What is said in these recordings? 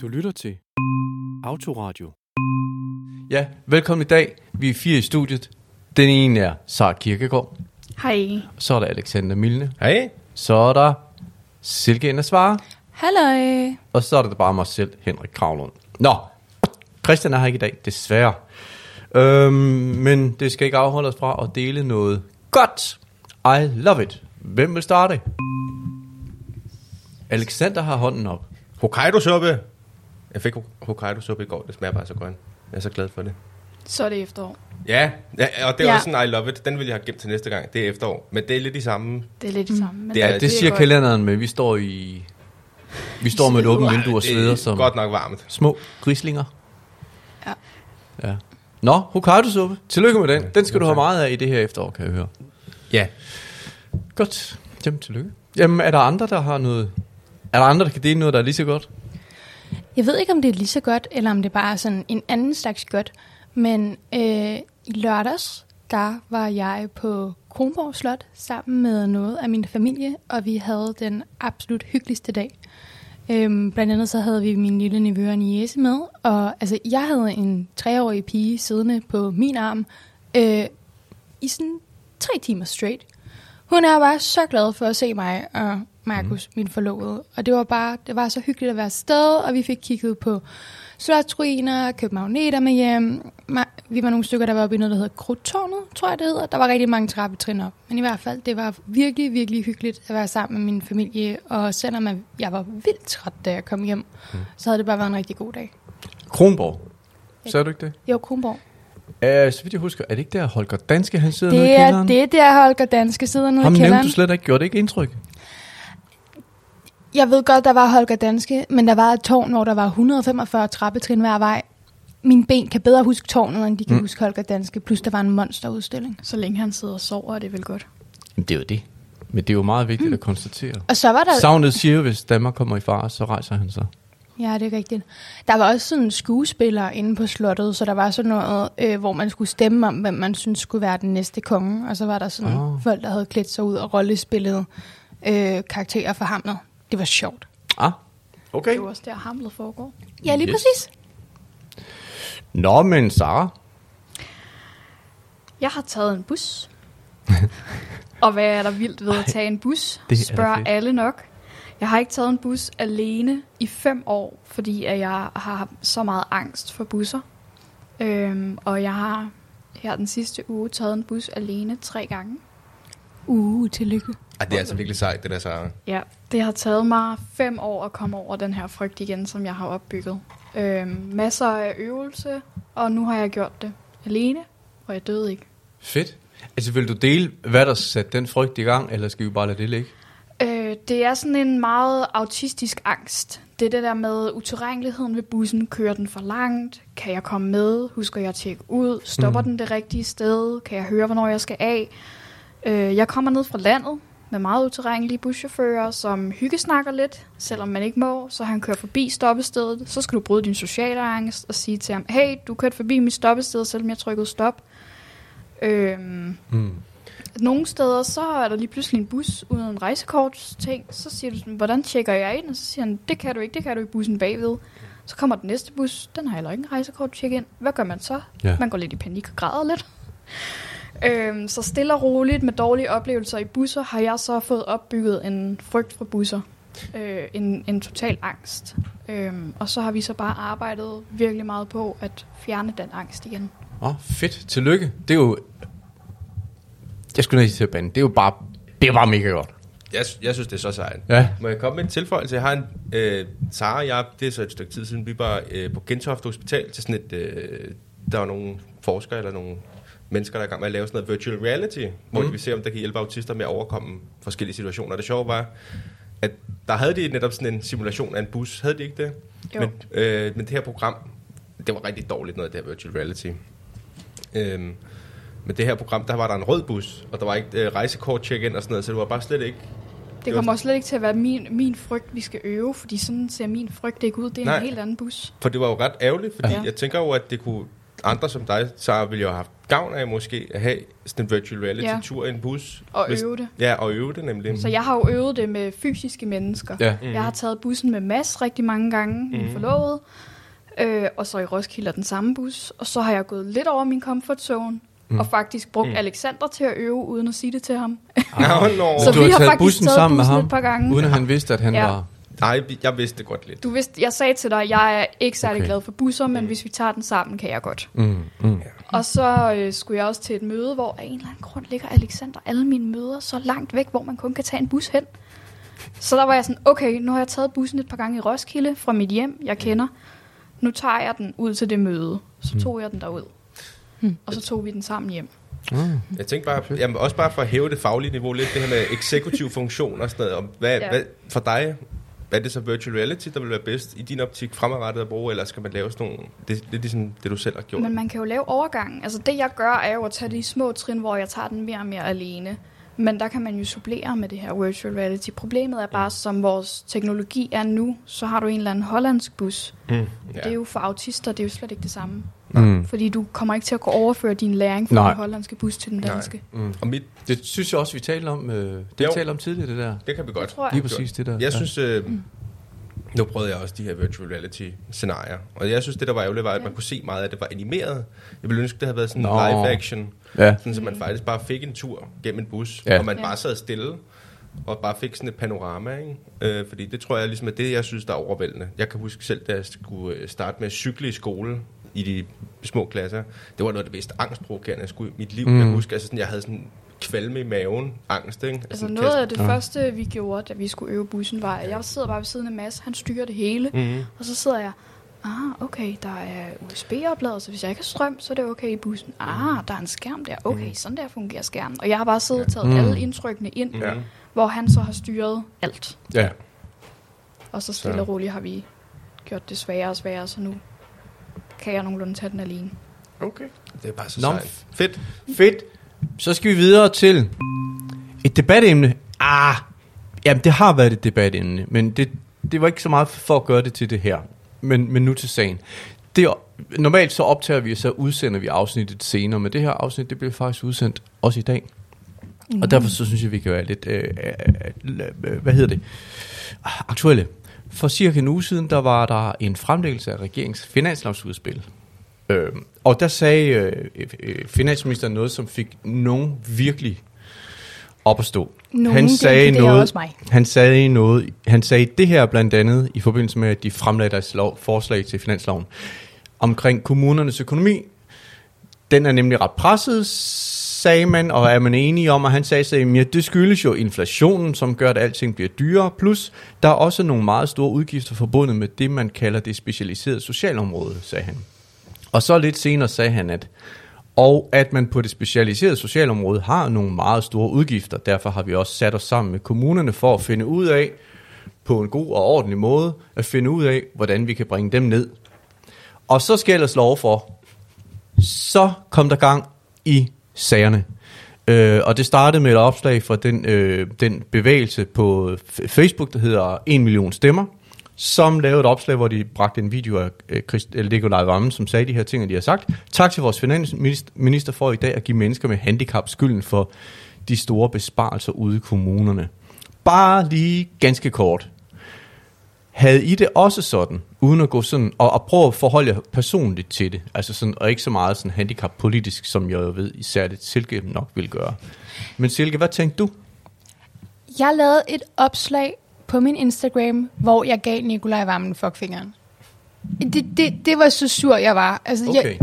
Du lytter til Autoradio. Ja, velkommen i dag. Vi er fire i studiet. Den ene er Sara Kirkegaard. Hej. Så er der Alexander Milne. Hej. Så er der Silke Indersvare. Halløj. Og så er der bare mig selv, Henrik Kravlund. Nå, Christian er her ikke i dag, desværre. Øhm, men det skal ikke afholde os fra at dele noget godt. I love it. Hvem vil starte? Alexander har hånden op. Hokkaido-suppe. Jeg fik Hokkaido-suppe i går. Det smager bare så godt. Jeg er så glad for det. Så er det efterår. Ja, ja og det er Ja. også sådan, I love it. Den vil jeg have gemt til næste gang. Det er efterår. Men det er lidt de samme. Det er lidt det samme. Men Det er- Ja, det siger godt. kalenderen, men vi står i... Vi står med et åbent vindue og det sveder er som godt nok varmt. små grislinger. Ja. Ja. Nå, Hokkaido-suppe. Tillykke med den. Den skal du have meget af i det her efterår, kan jeg høre. Ja. Godt. Jamen, tillykke. Jamen, er der andre, der har noget... Er der andre, der kan dele noget, der er lige så godt? Jeg ved ikke, om det er lige så godt, eller om det bare er sådan en anden slags godt. Men øh, i lørdags, der var jeg på Kronborg Slot sammen med noget af min familie, og vi havde den absolut hyggeligste dag. Øhm, blandt andet så havde vi min lille nevø og niese med, og altså, jeg havde en treårig pige siddende på min arm øh, i sådan tre timer straight. Hun er bare så glad for at se mig og Markus, mm. min forlovede. Og det var bare, det var så hyggeligt at være afsted, og vi fik kigget på slotsruiner, købt magneter med hjem. Vi var nogle stykker, der var oppe i noget, der hedder Krudtårnet, tror jeg det hedder. Der var rigtig mange trappetrin op. Men i hvert fald, det var virkelig, virkelig hyggeligt at være sammen med min familie. Og selvom jeg- var vildt træt, da jeg kom hjem, mm. så havde det bare været en rigtig god dag. Kronborg. Sagde du ikke det? Jo, Kronborg. Uh, så vidt jeg husker, er det ikke der Holger Danske, han sidder nede i Det er kælderen? det, der Holger Danske sidder nede Ham i nævnte kælderen. du slet ikke. Gjorde det ikke indtryk? Jeg ved godt, der var Holger Danske, men der var et tårn, hvor der var 145 trappetrin hver vej. Mine ben kan bedre huske tårnet, end de kan Mm. huske Holger Danske. Plus der var en monsterudstilling. Så længe han sidder og sover, er det vel godt. Men det er jo det. Men det er jo meget vigtigt mm. at konstatere. Og så var der... Savnet siger jo, hvis Danmark kommer i fare, så rejser han sig. Ja, det er rigtigt. Der var også sådan skuespillere inde på slottet, så der var sådan noget, øh, hvor man skulle stemme om, hvem man synes skulle være den næste konge. Og så var der sådan oh. folk, der havde klædt sig ud og rollespillet øh, karakterer for Hamlet. Det var sjovt. Ah, Det okay. er jo også der, hamlet foregår. Ja, lige Yes. præcis. Nå, men Sara. Jeg har taget en bus. og hvad er der vildt ved at tage en bus? det da Spørger alle nok. Jeg har ikke taget en bus alene i fem år, fordi at jeg har så meget angst for busser. Øhm, og jeg har her den sidste uge taget en bus alene tre gange. Uh, tillykke. Ej, det er altså virkelig sejt, det der så. Ja, det har taget mig fem år at komme over den her frygt igen, som jeg har opbygget. Øhm, masser af øvelse, og nu har jeg gjort det alene, og jeg døde ikke. Fedt. Altså, vil du dele, hvad der satte den frygt i gang, eller skal vi bare lade det ligge? Øh, det er sådan en meget autistisk angst. Det er det der med utilregneligheden ved bussen. Kører den for langt? Kan jeg komme med? Husker jeg at tjekke ud? Stopper Mhm. den det rigtige sted? Kan jeg høre, hvornår jeg skal af? Øh, jeg kommer ned fra landet med meget utilregnelige buschauffører, som hyggesnakker lidt, selvom man ikke må. Så han kører forbi stoppestedet. Så skal du bryde din sociale angst og sige til ham, hey, du kørte forbi mit stoppested, selvom jeg trykkede stop. Øhm, Mm. nogle steder, så er der lige pludselig en bus uden en rejsekort ting. Så siger du sådan, hvordan tjekker jeg ind? Og så siger han, det kan du ikke, det kan du i bussen bagved. Så kommer den næste bus, den har heller ikke en rejsekort tjek ind. Hvad gør man så? Ja. Man går lidt i panik og græder lidt. Øhm, så stille og roligt med dårlige oplevelser i busser, har jeg så fået opbygget en frygt for busser. Øh, en, en total angst. Øhm, og så har vi så bare arbejdet virkelig meget på at fjerne den angst igen. Åh, oh, fedt. Tillykke. Det er jo... Jeg skulle næsten til at bande. Det er jo bare, det er bare mega godt. Jeg, jeg synes, det er så sejt. Ja. Må jeg komme med en tilføjelse? Jeg har en... Øh, Sara og jeg, det er så et stykke tid siden, vi var øh, på Gentofte Hospital til sådan et... Øh, der var nogle forskere eller nogle mennesker, der er i gang med at lave sådan noget virtual reality, hvor Mm. de vil se, om der kan hjælpe autister med at overkomme forskellige situationer. Det sjove var, at der havde de netop sådan en simulation af en bus. Havde de ikke det? Jo. Men, øh, men det her program, det var rigtig dårligt noget af det her virtual reality. Øhm, men det her program, der var der en rød bus, og der var ikke øh, rejsekort check-in og sådan noget, så det var bare slet ikke... Det var- kommer også slet ikke til at være min, min frygt, vi skal øve, fordi sådan ser min frygt ikke ud. Det er Nej. en helt anden bus. For det var jo ret ærgerligt, fordi ja. jeg tænker jo, at det kunne andre som dig, så ville jo have haft gavn af måske at have sådan en virtual reality-tur i en bus. Og Hvis- øve det. Ja, og øve det nemlig. Så jeg har jo øvet det med fysiske mennesker. Ja. Mm. Jeg har taget bussen med Mads rigtig mange gange, min forlovede. Øh, og så i Roskilde den samme bus. Og så har jeg gået lidt over min comfort zone. Mm. Og faktisk brugt mm. Alexander til at øve, uden at sige det til ham. Nå, nå. Så du vi har har taget faktisk bussen taget sammen med bussen ham, et par gange. uden at han vidste, at han Ja. var... Nej, jeg vidste det godt lidt. Du vidste, jeg sagde til dig, jeg er ikke særlig Okay. glad for busser, men hvis vi tager den sammen, kan jeg godt. Mm, mm. Og så øh, skulle jeg også til et møde, hvor af en eller anden grund ligger Alexander alle mine møder så langt væk, hvor man kun kan tage en bus hen. Så der var jeg sådan, okay, nu har jeg taget bussen et par gange i Roskilde fra mit hjem, jeg kender. Nu tager jeg den ud til det møde. Så tog jeg den derud. Og så tog vi den sammen hjem. Jeg tænkte bare, jamen, også bare for at hæve det faglige niveau lidt, det her med eksekutiv funktion og sådan noget. Om, hvad, ja. Hvad, for dig, er det så virtual reality, der vil være bedst i din optik fremadrettet at bruge, eller skal man lave sådan nogle, det, det er ligesom det, du selv har gjort? Men man kan jo lave overgangen. Altså det jeg gør, er jo at tage de små trin, hvor jeg tager den mere og mere alene. Men der kan man jo supplere med det her virtual reality. Problemet er bare, som vores teknologi er nu, så har du en eller anden hollandsk bus. Mm, ja. Det er jo for autister, det er jo slet ikke det samme. Mm. Fordi du kommer ikke til at kunne overføre din læring fra Nej. den hollandske bus til den Nej. danske. Mm. Og mit, Det synes jeg også, vi talte om. Øh, det vi Jo. talte om tidligere, det der. det kan vi godt. Det tror jeg. Lige præcis det der. Jeg synes, øh, nu prøvede jeg også de her virtual reality scenarier, og jeg synes, det der var ærgerligt, var, at man kunne se meget af det var animeret. Jeg ville ønske, det havde været sådan en Nå. live action, Ja. sådan så man faktisk bare fik en tur gennem en bus, Ja. og man Ja. bare sad stille, og bare fik sådan et panorama, ikke? Øh, fordi det tror jeg ligesom er det, jeg synes, der er overvældende. Jeg kan huske selv, da jeg skulle øh, starte med at cykle i skole, i de små klasser, det var noget af det mest angstprovokerende, jeg skulle i mit liv. Mm. Mm. Jeg husker, altså sådan, jeg havde sådan kvalme i maven, angst, ikke? Altså Sådan, noget af det Ja. første, vi gjorde, da vi skulle øve bussen, var, at jeg sidder bare ved siden af Mads, han styrer det hele. Mhm. Og så sidder jeg, ah, okay, der er USB-oplader, så hvis jeg ikke har strøm, så er det okay i bussen. Ah, der er en skærm der. Okay, sådan der fungerer skærmen. Og jeg har bare siddet og taget Mm. alle indtrykkene ind, Ja. hvor han så har styret alt. Ja. Og så stille Så. og roligt har vi gjort det sværere og sværere, så nu kan jeg nogenlunde tage den alene. Okay. Det er bare så Nå, sejt. Fedt. Fedt. Så skal vi videre til et debatemne. Ah, jamen det har været et debatemne, men det, det var ikke så meget for at gøre det til det her. Men, men nu til sagen. Det, normalt så optager vi, og så udsender vi afsnittet senere, men det her afsnit, det bliver faktisk udsendt også i dag. Mm. Og derfor så synes jeg, vi kan være lidt, øh, øh, øh, hvad hedder det, aktuelle. For cirka en uge siden, der var der en fremlæggelse af regeringens finanslovsudspil. Øh, og der sagde øh, øh, finansministeren noget, som fik nogen virkelig op at stå. Nogen, han det sagde inkluderer noget, også mig. Han sagde noget. Han sagde det her blandt andet i forbindelse med, at de fremlagde deres lov, forslag til finansloven omkring kommunernes økonomi. Den er nemlig ret presset, sagde man, og er man enige om, og han sagde at ja, det skyldes jo inflationen, som gør, at alting bliver dyrere, plus der er også nogle meget store udgifter forbundet med det, man kalder det specialiserede socialområde, sagde han. Og så lidt senere sagde han, at og at man på det specialiserede socialområde har nogle meget store udgifter. Derfor har vi også sat os sammen med kommunerne for at finde ud af, på en god og ordentlig måde, at finde ud af, hvordan vi kan bringe dem ned. Og så skal jeg ellers lov for, så kom der gang i sagerne. Øh, og det startede med et opslag fra den, øh, den bevægelse på F- Facebook, der hedder 1 million stemmer, som lavede et opslag, hvor de bragte en video af øh, eller Nikolaj Vammen, som sagde de her ting, og de har sagt. Tak til vores finansminister for i dag at give mennesker med handicap skylden for de store besparelser ude i kommunerne. Bare lige ganske kort. Havde I det også sådan, uden at gå sådan, og, og prøve at forholde jer personligt til det, altså sådan, og ikke så meget sådan handicap-politisk, som jeg ved, især det Silke nok vil gøre. Men Silke, hvad tænkte du? Jeg lavede et opslag på min Instagram, hvor jeg gav Nikolaj Vammen fuckfingeren. Det, det, det var så sur, jeg var. Altså, Okay. Jeg,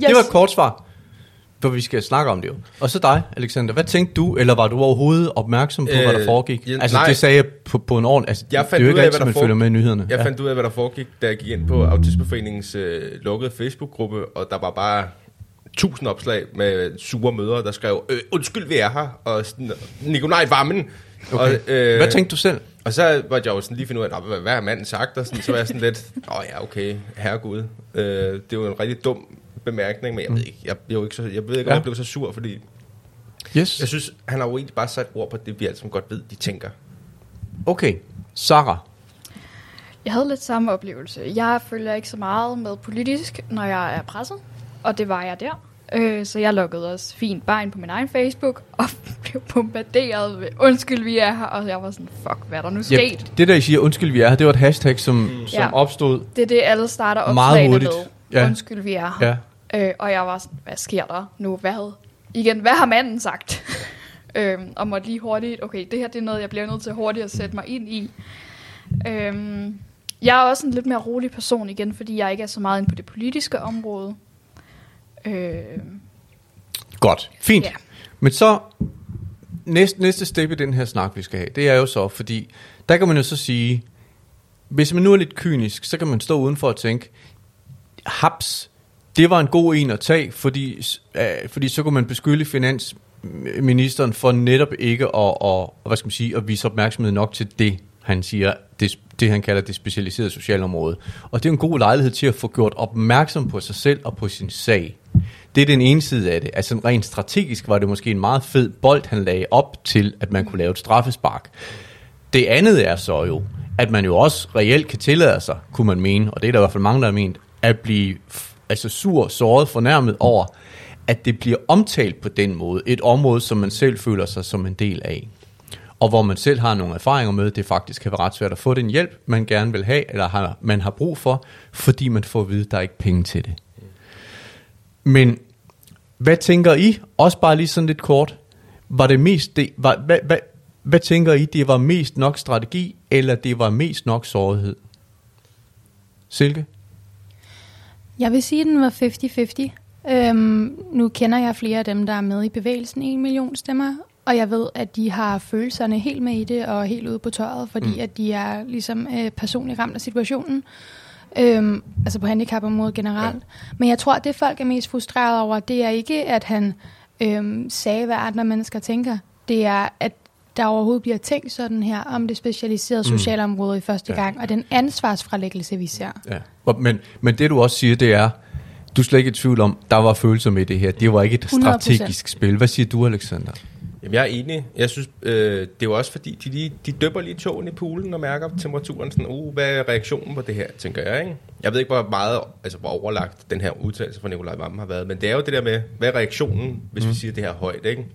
jeg, Det var et kort svar, for vi skal snakke om det jo. Og så dig, Alexander. Hvad tænkte du, eller var du overhovedet opmærksom på, øh, hvad der Øh, foregik? ja, altså, nej. det sagde jeg på, på en ordentlig... Altså, Jeg det fandt er jo ud ikke af, altid, man foregik. følger med i nyhederne. Jeg fandt ud af, hvad der foregik, da jeg gik ind på Autismeforeningens øh, lukkede Facebook-gruppe, og der var bare tusind opslag med sure mødre, der skrev, øh, undskyld, vi er her, og sådan, Nikolaj Vammen. Okay. Og, øh, Hvad tænkte du selv? Og så var jeg jo sådan lige finde ud af, "Nå, hvad, hvad har manden sagt? Og sådan, så var jeg sådan lidt, åh oh, ja, okay, herregud. Øh, det er jo en rigtig dum bemærkning, men jeg ved ikke, jeg, jeg, ikke så, jeg ved ikke, om Ja. jeg blev så sur, fordi Yes. jeg synes, han har jo egentlig bare sat ord på det, vi alle sammen godt ved, de tænker. Okay. Sarah. Jeg havde lidt samme oplevelse. Jeg følger ikke så meget med politisk, når jeg er presset. Og det var jeg der. Øh, så jeg lukkede også fint bare ind på min egen Facebook, og blev bombarderet med, undskyld, vi er her. Og jeg var sådan, fuck, hvad er der nu Ja, sket? det der, I siger, undskyld, vi er her, det var et hashtag, som, mm. som Ja. opstod. Det er det, alle starter Meget opslagene hurtigt. med. Ja. Undskyld, vi er her. Ja. Øh, og jeg var sådan, hvad sker der nu? Hvad? Igen, hvad har manden sagt? øhm, og måtte lige hurtigt, okay, det her det er noget, jeg bliver nødt til hurtigt at sætte mig ind i. Øhm, jeg er også en lidt mere rolig person igen, fordi jeg ikke er så meget inde på det politiske område. Øhm, Godt, fint. Ja. Men så, næste, næste step i den her snak, vi skal have, det er jo så, fordi der kan man jo så sige, hvis man nu er lidt kynisk, så kan man stå udenfor og tænke, haps, det var en god en at tage, fordi, øh, fordi så kunne man beskylde finansministeren for netop ikke at, at, hvad skal man sige, at vise opmærksomhed nok til det, han siger, det, det han kalder det specialiserede socialområde. Og det er en god lejlighed til at få gjort opmærksom på sig selv og på sin sag. Det er den ene side af det. Altså rent strategisk var det måske en meget fed bold, han lagde op til, at man kunne lave et straffespark. Det andet er så jo, at man jo også reelt kan tillade sig, kunne man mene, og det er der i hvert fald mange, der har ment, at blive altså sur, såret, fornærmet over, at det bliver omtalt på den måde. Et område, som man selv føler sig som en del af. Og hvor man selv har nogle erfaringer med, det faktisk kan være ret svært at få den hjælp, man gerne vil have, eller har, man har brug for, fordi man får at vide, at der er ikke penge til det. Men hvad tænker I, også bare lige sådan lidt kort, var det mest, det, var, hvad, hvad, hvad tænker I, det var mest nok strategi, eller det var mest nok sårighed? Silke? Jeg vil sige, at den var 50-50. Øhm, nu kender jeg flere af dem, der er med i bevægelsen 1 million stemmer, og jeg ved, at de har følelserne helt med i det og helt ude på tøjet, fordi mm. at de er ligesom øh, personligt ramt af situationen. Øhm, altså på handicapområdet generelt. Ja. Men jeg tror, at det folk er mest frustreret over, det er ikke, at han øhm, sagde, hvad andre mennesker tænker. Det er, at der overhovedet bliver tænkt sådan her om det specialiserede Mm. socialområde i første Ja. gang, og den ansvarsfralæggelse, vi ser. Ja. Men, men det du også siger, det er, du er slet ikke i tvivl om, der var følelser med i det her. Det var ikke et 100%. strategisk spil. Hvad siger du, Alexander? Jamen, jeg er enig. Jeg synes, øh, det er jo også fordi, de, lige, de døber lige tågen i poolen og mærker temperaturen. Sådan, uh, hvad er reaktionen på det her, tænker jeg, ikke? Jeg ved ikke, hvor meget, altså hvor overlagt den her udtalelse fra Nikolaj Vammen har været, men det er jo det der med, hvad er reaktionen, hvis mm. vi siger det her højt, ikke?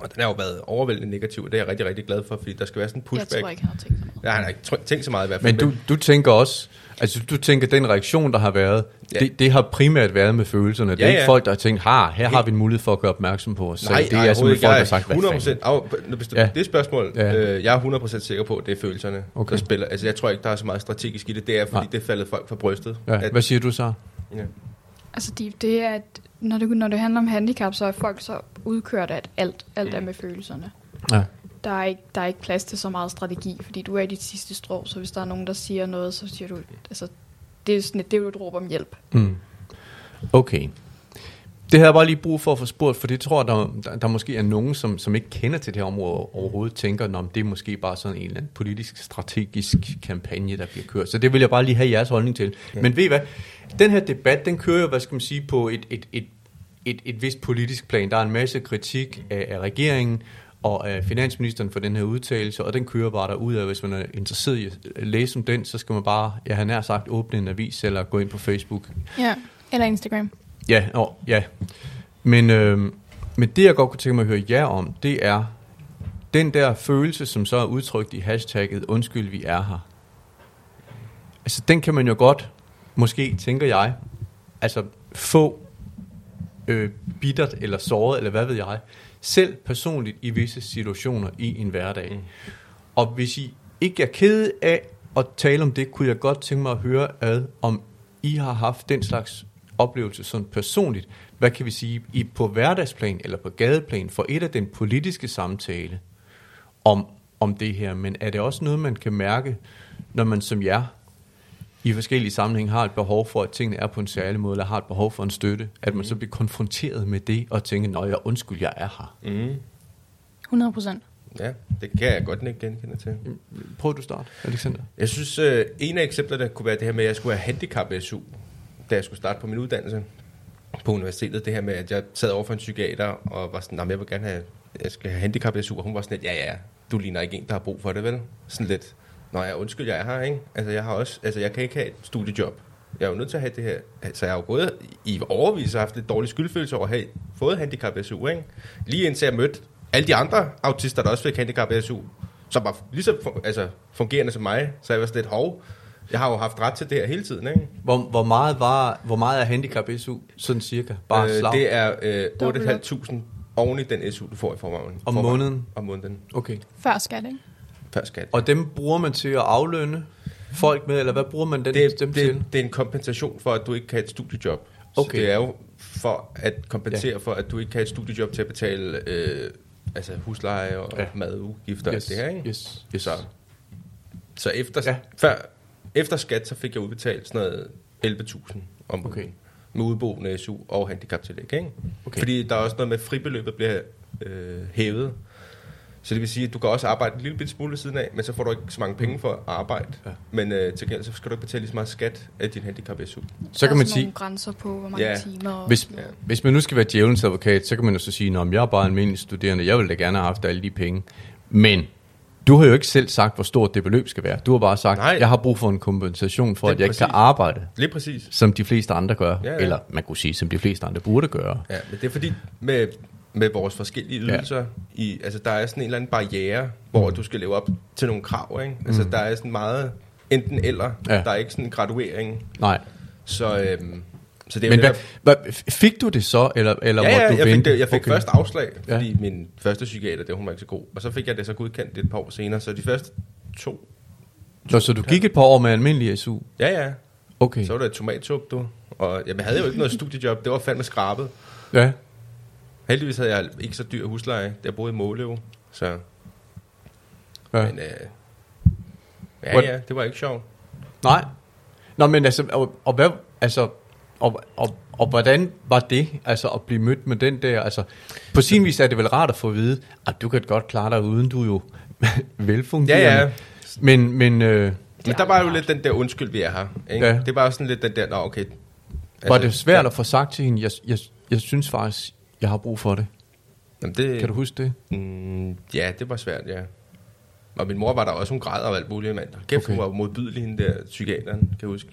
Og den har jo været overvældende negativ, og det er jeg rigtig, rigtig glad for, fordi der skal være sådan en jeg pushback. tror ikke, han har tænkt så meget. Ja, han har ikke tænkt så meget i hvert fald. Men du, du tænker også, altså du tænker, den reaktion, der har været, Ja. det, det har primært været med følelserne. Det er Ja, ikke folk, der har tænkt, har, her har vi en mulighed for at gøre opmærksom på os. Nej, det er nej, simpelthen folk, der har sagt, hvad 100 fanden. af, hvis du, Ja. det spørgsmål, Ja. øh, jeg er 100% sikker på, at det er følelserne, Okay. der spiller. Altså, jeg tror ikke, der er så meget strategisk i det. Det er, fordi Nej. Det er faldet folk for brystet. Ja. At, Hvad siger du så? ja. Altså, de, det er, at når det, når det handler om handicap, så er folk så udkørt at alt, alt er med følelserne. Ja. Der er, ikke, der er ikke plads til så meget strategi, fordi du er i dit sidste strå, så hvis der er nogen, der siger noget, så siger du, altså, det er sådan det er jo et råb om hjælp. Mm. Okay. Det havde jeg bare lige brug for at få spurgt, for det tror jeg, der, der, der måske er nogen, som, som ikke kender til det her område overhovedet, tænker, at det er måske bare sådan en eller anden politisk, strategisk kampagne, der bliver kørt. Så det vil jeg bare lige have jeres holdning til. Ja. Men ved I hvad? Den her debat, den kører jo, hvad skal man sige, på et, et, et, et, et vist politisk plan. Der er en masse kritik af, af regeringen og af finansministeren for den her udtalelse, og den kører bare derud af. Hvis man er interesseret i at læse om den, så skal man bare, jeg har nær sagt, åbne en avis eller gå ind på Facebook Ja. Eller Instagram. Ja, åh, ja. Men, øh, men det, jeg godt kunne tænke mig at høre jer om, det er den der følelse, som så er udtrykt i hashtagget undskyld, vi er her. Altså, den kan man jo godt, måske tænker jeg, altså få øh, bittert eller såret, eller hvad ved jeg, selv personligt i visse situationer i en hverdag. Mm. Og hvis I ikke er kede af at tale om det, kunne jeg godt tænke mig at høre ad, om I har haft den slags oplevelse sådan personligt, hvad kan vi sige, i, på hverdagsplan eller på gadeplan, for et af den politiske samtale om, om det her, men er det også noget, man kan mærke, når man som jer i forskellige sammenhænge har et behov for, at tingene er på en særlig måde, eller har et behov for en støtte, at man så bliver konfronteret med det, og tænker, nå jeg undskyld, jeg er her. Mm. 100 procent. ja, det kan jeg godt ikke genkende til. Prøv du starte, Alexander. Jeg synes, øh, en af eksemplerne kunne være det her med, at jeg skulle have handicap-SU, da jeg skulle starte på min uddannelse på universitetet. Det her med, at jeg sad over for en psykiater og var sådan, "Nå, jeg vil gerne have, jeg skal have handicap-SU, og hun var sådan lidt, ja ja, du ligner ikke en, der har brug for det, vel? Sådan lidt, nå ja, undskyld, jeg er her, ikke? Altså, jeg har også, altså, jeg kan ikke have et studiejob Jeg er jo nødt til at have det her. Altså, jeg har jo gået i overvis og haft lidt dårlig skyldfølelse over at have fået handicap SU, ikke? Lige indtil jeg mødte alle de andre autister, der også fik handicap SU, som var lige så altså, fungerende som mig. Så jeg var sådan lidt, hov, jeg har jo haft ret til det her hele tiden, ikke? Hvor, hvor, meget var, hvor meget er handicap SU? Sådan cirka. Bare øh, slag. det er øh, Dobbelt op. 8.500 oven i den SU, du får i forvejen. Om måneden? Om måneden. Okay. Før skat, ikke? Før skat. Og dem bruger man til at aflønne folk med, eller hvad bruger man den, det, dem det, til? det er en kompensation for, at du ikke kan have et studiejob. Okay. Så det er jo for at kompensere ja. for, at du ikke kan have et studiejob til at betale øh, altså husleje og Ja. ja. madudgifter og yes, alt det her. Ikke? Yes, yes. Så, så efter, ja. før, efter skat, så fik jeg udbetalt sådan noget 11.000 om Okay. med udboende SU og handicaptillæg. Ikke? Okay. Fordi der er også noget med, at fribeløbet bliver øh, hævet. Så det vil sige, at du kan også arbejde en lille bitte smule ved siden af, men så får du ikke så mange penge for at arbejde. Ja. Men øh, til gengæld så skal du ikke betale lige så meget skat af din handicap SU. Så kan man sige, grænser på, hvor mange Ja. timer. Og hvis, Ja. hvis man nu skal være djævelens advokat, så kan man jo så sige, at jeg er bare almindelig studerende, jeg vil da gerne have haft alle de penge. Men du har jo ikke selv sagt, hvor stort det beløb skal være. Du har bare sagt, Nej. jeg har brug for en kompensation for, Det at jeg ikke kan præcis. arbejde, Lige præcis. som de fleste andre gør. Ja, ja. Eller man kunne sige, som de fleste andre burde gøre. Ja, men det er fordi, med, med vores forskellige ydelser, ja. i, altså der er sådan en eller anden barriere, hvor du skal leve op til nogle krav, ikke? Altså der er sådan meget enten eller, ja. der er ikke sådan en graduering, Nej. så, øhm, så det er Men hvad, hvad, fik du det så, eller, eller Ja, ja, du jeg fik, vente? det, jeg fik okay. først afslag, Ja. fordi min første psykiater, det hun var ikke så god. Og så fik jeg det så godkendt et par år senere, så de første to, Nå, så du gik et par år med almindelig SU? ja ja, Okay. så var det et tomatsup, du. Og jeg havde jo ikke noget studiejob, det var fandme skrabet. Ja. Heldigvis havde jeg ikke så dyr husleje, jeg boede i Måløv, så... ja. Men, øh, ja, What- ja, det var ikke sjovt. Nej. Nå, men altså, og, og hvad, altså, og, og, og hvordan var det, altså at blive mødt med den der, altså, på sin vis er det vel rart at få at vide, at du kan godt klare dig uden, du er jo velfungerende. Ja, ja. Men, men øh, Men der var jo lidt den der undskyld, vi er her. Ikke? Ja. Det var sådan lidt den der, nå okay. Altså, var det svært ja, at få sagt til hende, jeg, jeg, jeg synes faktisk, jeg har brug for det. Jamen, det, Kan du huske det? Mm, ja, det var svært, ja. Og min mor var der også, hun græd og alt muligt, mand. Kæft, okay. hun var modbydelig, hende der psykiateren, kan jeg huske.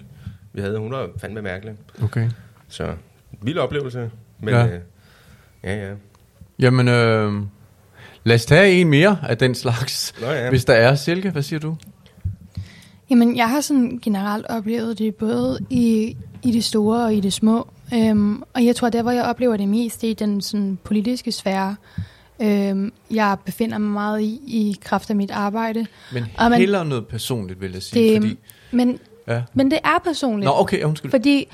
Vi havde, hun var fandme mærkelig. Okay. Så, vild oplevelse. Men, Ja. ja. Øh, ja, ja. Jamen, øh, lad os tage en mere af den slags, Nå ja. hvis der er. Silke, hvad siger du? Jamen, jeg har sådan generelt oplevet det både i, i det store og i det små. Øhm, og jeg tror, der hvor jeg oplever det mest, det er i den sådan, politiske sfære. Øhm, jeg befinder mig meget i, i kraft af mit arbejde. Men Og man- hellere noget personligt, vil jeg sige. Det, fordi, men, ja. men det er personligt. Nå, okay, undskyld. Fordi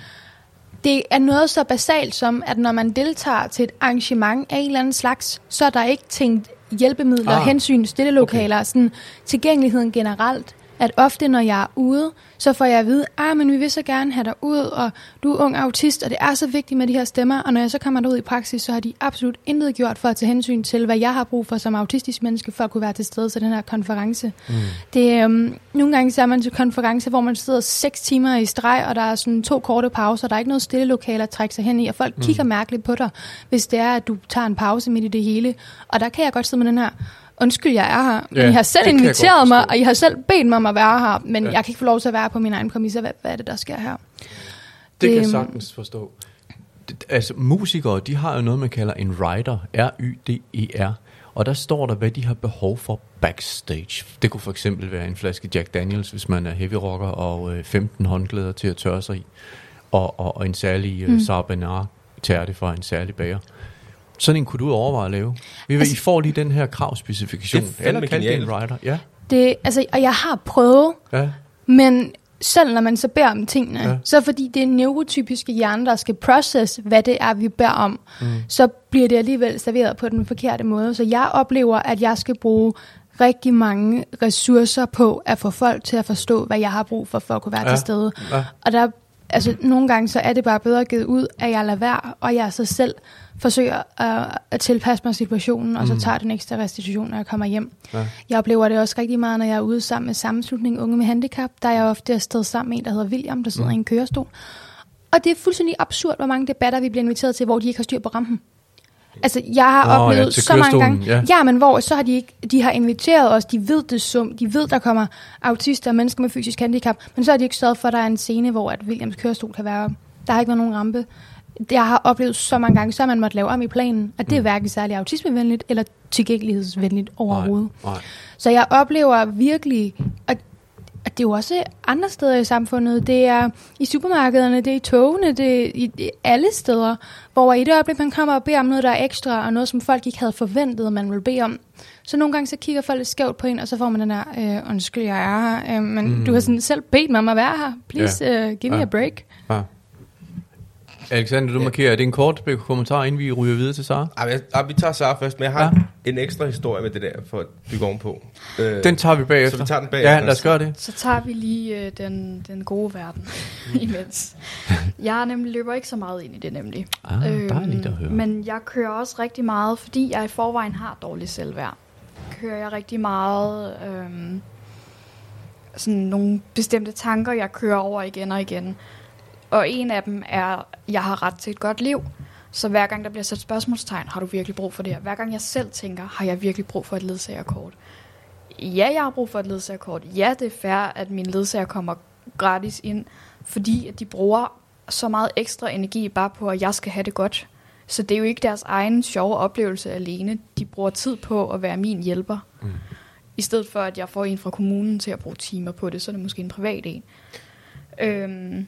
det er noget så basalt som, at når man deltager til et arrangement af en eller anden slags, så er der ikke tænkt hjælpemidler, Ah, hensyn, stillelokaler, okay. sådan tilgængeligheden generelt. At ofte, når jeg er ude, så får jeg at vide, ah, men vi vil så gerne have dig ud, og du er ung autist, og det er så vigtigt med de her stemmer. Og når jeg så kommer derud i praksis, så har de absolut intet gjort for at tage hensyn til, hvad jeg har brug for som autistisk menneske, for at kunne være til stede til den her konference. Mm. Det, øhm, nogle gange så er man til konference, hvor man sidder seks timer i streg, og der er sådan to korte pauser. Der er ikke noget stille lokale at trække sig hen i, og folk mm. kigger mærkeligt på dig, hvis det er, at du tager en pause midt i det hele. Og der kan jeg godt sidde med den her, undskyld, jeg er her, men Ja, I har selv det inviteret mig, og I har selv bedt mig om at være her, men Ja. jeg kan ikke få lov til at være på mine egne præmisser. Hvad, hvad er det, der sker her? Det kan jeg Det, sagtens forstå. Det, altså, musikere, de har jo noget, man kalder en rider, R-Y-D-E-R, og der står der, hvad de har behov for backstage. Det kunne for eksempel være en flaske Jack Daniels, hvis man er heavy rocker, og øh, 15 håndklæder til at tørre sig i, og, og, og en særlig øh, mm. Sarbanar tærte fra en særlig bager. Sådan en kunne du overveje at lave. Vi altså, I får lige den her kravspecifikation. Det er Eller kald det en rider. Ja, Det, altså, og jeg har prøvet, ja. Men selv når man så beder om tingene, Ja. så fordi det er neurotypiske hjerne, der skal process, hvad det er, vi beder om, mm. så bliver det alligevel serveret på den forkerte måde. Så jeg oplever, at jeg skal bruge rigtig mange ressourcer på at få folk til at forstå, hvad jeg har brug for, for at kunne være ja. til stede. Ja. Og der, altså, nogle gange så er det bare bedre givet ud, at jeg lader være, og jeg så selv forsøger uh, at tilpasse mig situationen, og så tager den ekstra restitution, når jeg kommer hjem. Ja. Jeg oplever det også rigtig meget, når jeg er ude sammen med sammenslutningen Unge med Handicap. Der er jeg ofte afsted sammen med en, der hedder William, der sidder mm. i en kørestol. Og det er fuldstændig absurd, hvor mange debatter vi bliver inviteret til, hvor de ikke har styr på rampen. Altså, jeg har Nå, ja, oplevet til så mange gange. ja. ja, men hvor så har de ikke, de har inviteret os, de ved det som, de ved, der kommer autister og mennesker med fysisk handicap, men så har de ikke sørget for, at der er en scene, hvor at Williams kørestol kan være op. Der har ikke været nogen rampe. Jeg har oplevet så mange gange, så man måtte lave om i planen, at det er hverken særlig autismevenligt eller tilgængelighedsvenligt overhovedet. Nej, nej. Så jeg oplever virkelig, at, at det er jo også andre steder i samfundet. Det er i supermarkederne, det er i togene, det er i, i alle steder, hvor i det øjeblik, man kommer og beder om noget, der er ekstra, og noget, som folk ikke havde forventet, at man ville bede om. Så nogle gange så kigger folk lidt skævt på en, og så får man den der, øh, undskyld, jeg er her, øh, men mm. du har sådan selv bedt mig om at være her. Please, ja. uh, give me Ja. a break. Ja. Alexander, du markerer, er det en kort kommentar, inden vi ryger videre til Sara? Ej, jeg, ej, vi tager Sara først, men jeg har Ja. ja. en ekstra historie med det der, for at bygge ovenpå. Øh, Den tager vi bagefter. Så vi tager den bagefter. Ja, lad os gøre det. Så tager vi lige øh, den, den gode verden imens. Jeg nemlig løber ikke så meget ind i det nemlig. Ah, Øhm, dejligt at høre. Men jeg kører også rigtig meget, fordi jeg i forvejen har dårlig selvværd. Kører jeg rigtig meget øhm, sådan nogle bestemte tanker, jeg kører over igen og igen. Og en af dem er, jeg har ret til et godt liv. Så hver gang der bliver sat spørgsmålstegn, har du virkelig brug for det her? Hver gang jeg selv tænker, har jeg virkelig brug for et ledsagerkort? Ja, jeg har brug for et ledsagerkort. Ja, det er fair, at min ledsager kommer gratis ind, fordi at de bruger så meget ekstra energi bare på, at jeg skal have det godt. Så det er jo ikke deres egen sjove oplevelse alene. De bruger tid på at være min hjælper. Mm. I stedet for, at jeg får en fra kommunen til at bruge timer på det, så er det måske en privat en. Øhm,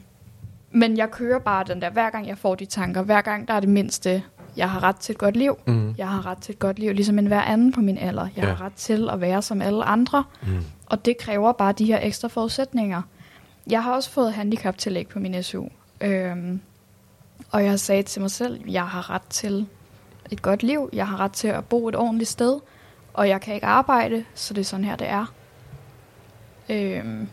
men jeg kører bare den der, hver gang jeg får de tanker, hver gang der er det mindste, jeg har ret til et godt liv. Mm. Jeg har ret til et godt liv, ligesom en hver anden på min alder. Jeg Ja. har ret til at være som alle andre. Mm. Og det kræver bare de her ekstra forudsætninger. Jeg har også fået handicaptillæg på min SU. Øhm, og jeg sagde til mig selv, jeg har ret til et godt liv. Jeg har ret til at bo et ordentligt sted. Og jeg kan ikke arbejde, så det er sådan her, det er. Øhm,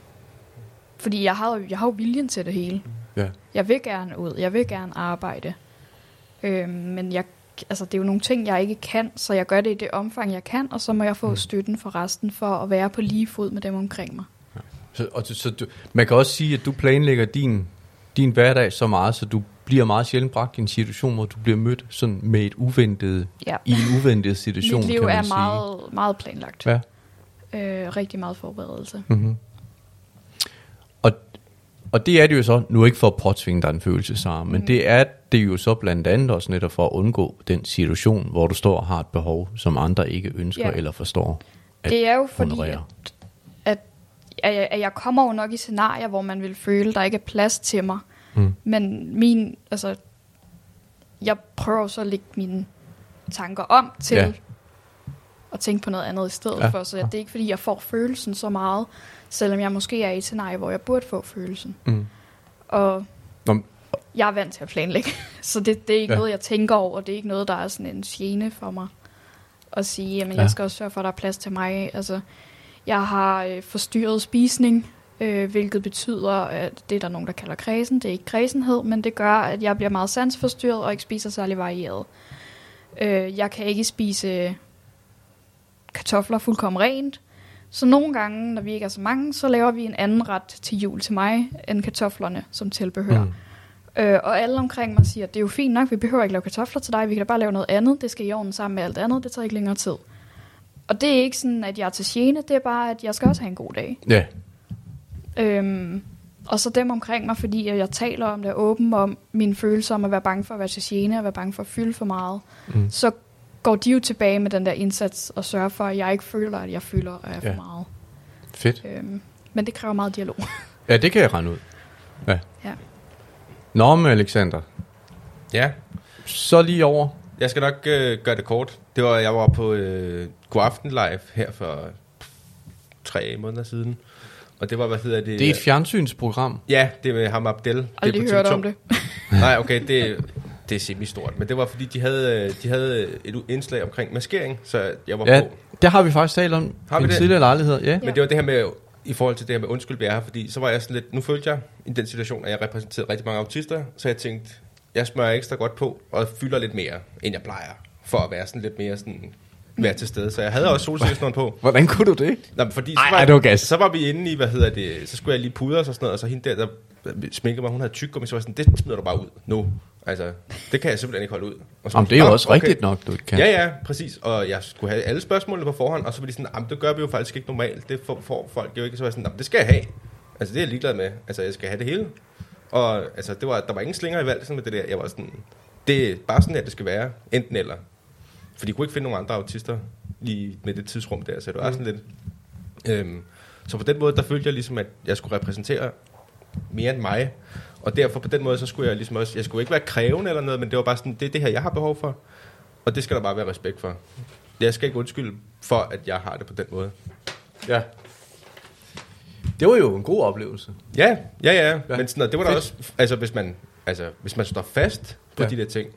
fordi jeg har, jo- jeg har jo viljen til det hele. Ja. Jeg vil gerne ud, jeg vil gerne arbejde. Øhm, men jeg, altså, det er jo nogle ting, jeg ikke kan, så jeg gør det i det omfang, jeg kan, og så må jeg få støtten for resten for at være på lige fod med dem omkring mig. Så, og, så du, man kan også sige, at du planlægger din, din hverdag så meget, så du bliver meget sjældent bragt i en situation, hvor du bliver mødt sådan med et uventet, Ja. i en uventet situation, Mit liv kan man er sige. meget, meget planlagt. Ja. Øh, rigtig meget forberedelse. Mm-hmm. Og, det er det jo så, nu ikke for at påtvinge dig en følelse, Sara, men Mm. det er det jo så blandt andet også netop for at undgå den situation, hvor du står og har et behov, som andre ikke ønsker Ja. eller forstår. at Det er jo fordi, honorere. at, at, at, jeg, at jeg kommer jo nok i scenarier, hvor man vil føle, at der ikke er plads til mig. Mm. Men min, altså, jeg prøver så at lægge mine tanker om til Ja. At tænke på noget andet i stedet Ja, for. Så det er ikke fordi, jeg får følelsen så meget, selvom jeg måske er i et scenarie, hvor jeg burde få følelsen. Mm. Og Nå, jeg er vant til at planlægge, så det, det er ikke Ja. noget, jeg tænker over. Det er ikke noget, der er sådan en gene for mig at sige, jamen Ja. jeg skal også sørge for, at der er plads til mig. Altså, jeg har øh, forstyrret spisning, øh, hvilket betyder, at det er der nogen, der kalder kredsen. Det er ikke kredsenhed, men det gør, at jeg bliver meget sansforstyrret og ikke spiser særlig varieret. Øh, jeg kan ikke spise kartofler fuldkommen rent. Så nogle gange, når vi ikke er så mange, så laver vi en anden ret til jul til mig, end kartoflerne som tilbehør. Mm. Øh, og alle omkring mig siger, det er jo fint nok, vi behøver ikke lave kartofler til dig, vi kan da bare lave noget andet, det skal i orden sammen med alt andet, det tager ikke længere tid. Og det er ikke sådan, at jeg er til gene, det er bare, at jeg skal også have en god dag. Ja, Øhm, og så dem omkring mig, fordi jeg taler om det, åben om mine følelser om at være bange for at være til gene, og være bange for at fylde for meget, Mm. så går de jo tilbage med den der indsats og sørger for, at jeg ikke føler, at jeg fylder og er Ja. for meget. fedt. Øhm, men det kræver meget dialog. Ja, det kan jeg regne ud. Ja. Ja. Nå, med Alexander. Ja, Så lige over. jeg skal nok øh, gøre det kort. Det var, jeg var på øh, God Aften Live her for tre måneder siden. Og det var, hvad hedder det? Det er et fjernsynsprogram. Ja, det er med ham Abdel. det er Aldrig på hørt TV2. om det. Nej, okay, det, det er semi-stort. Men det var, fordi de havde, øh, de havde et indslag omkring maskering, så jeg var Ja, på. det har vi faktisk talt om Har vi en det? tidligere lejlighed. Ja. Men det var det her med, i forhold til det her med undskyld, vi er her, fordi så var jeg sådan lidt, nu følte jeg i den situation, at jeg repræsenterede rigtig mange autister, så jeg tænkte, jeg smører ekstra godt på, og fylder lidt mere, end jeg plejer, for at være sådan lidt mere sådan, være til stede. Så jeg havde også solsikkesnåren på. Hvordan kunne du det? Nå, men fordi Ej, så, var, ej, var gas. så var vi inde i, hvad hedder det, så skulle jeg lige pudre og sådan noget, og så hende der, der sminke mig, hun havde tyggegummi, så var jeg sådan, det smider du bare ud nu. Altså, det kan jeg simpelthen ikke holde ud. Og så Jamen, de det er jo "Nå, også rigtigt nok, du ikke kan. Ja, ja, præcis. Og jeg skulle have alle spørgsmålene på forhånd, og så var de sådan, "Jamen, det gør vi jo faktisk ikke normalt. Det får, får folk jo ikke. Så var jeg sådan, "Jamen, det skal jeg have. Altså, det er jeg ligeglad med. Altså, jeg skal have det hele. Og altså, det var, der var ingen slinger i valsen med det der. Jeg var sådan, det er bare sådan, at det skal være. Enten eller. For de kunne ikke finde nogen andre autister i, med det tidsrum der, så det var Mm. sådan lidt... Øhm, så på den måde, der følte jeg ligesom, at jeg skulle repræsentere mere end mig. Og derfor på den måde, så skulle jeg ligesom også... Jeg skulle ikke være krævende eller noget, men det var bare sådan, det er det her, jeg har behov for. Og det skal der bare være respekt for. Jeg skal ikke undskylde for, at jeg har det på den måde. ja. Det var jo en god oplevelse. Ja, ja, ja. Ja. Men sådan, det var Fedt. også... Altså, hvis man, altså, hvis man står fast på ja. de der ting,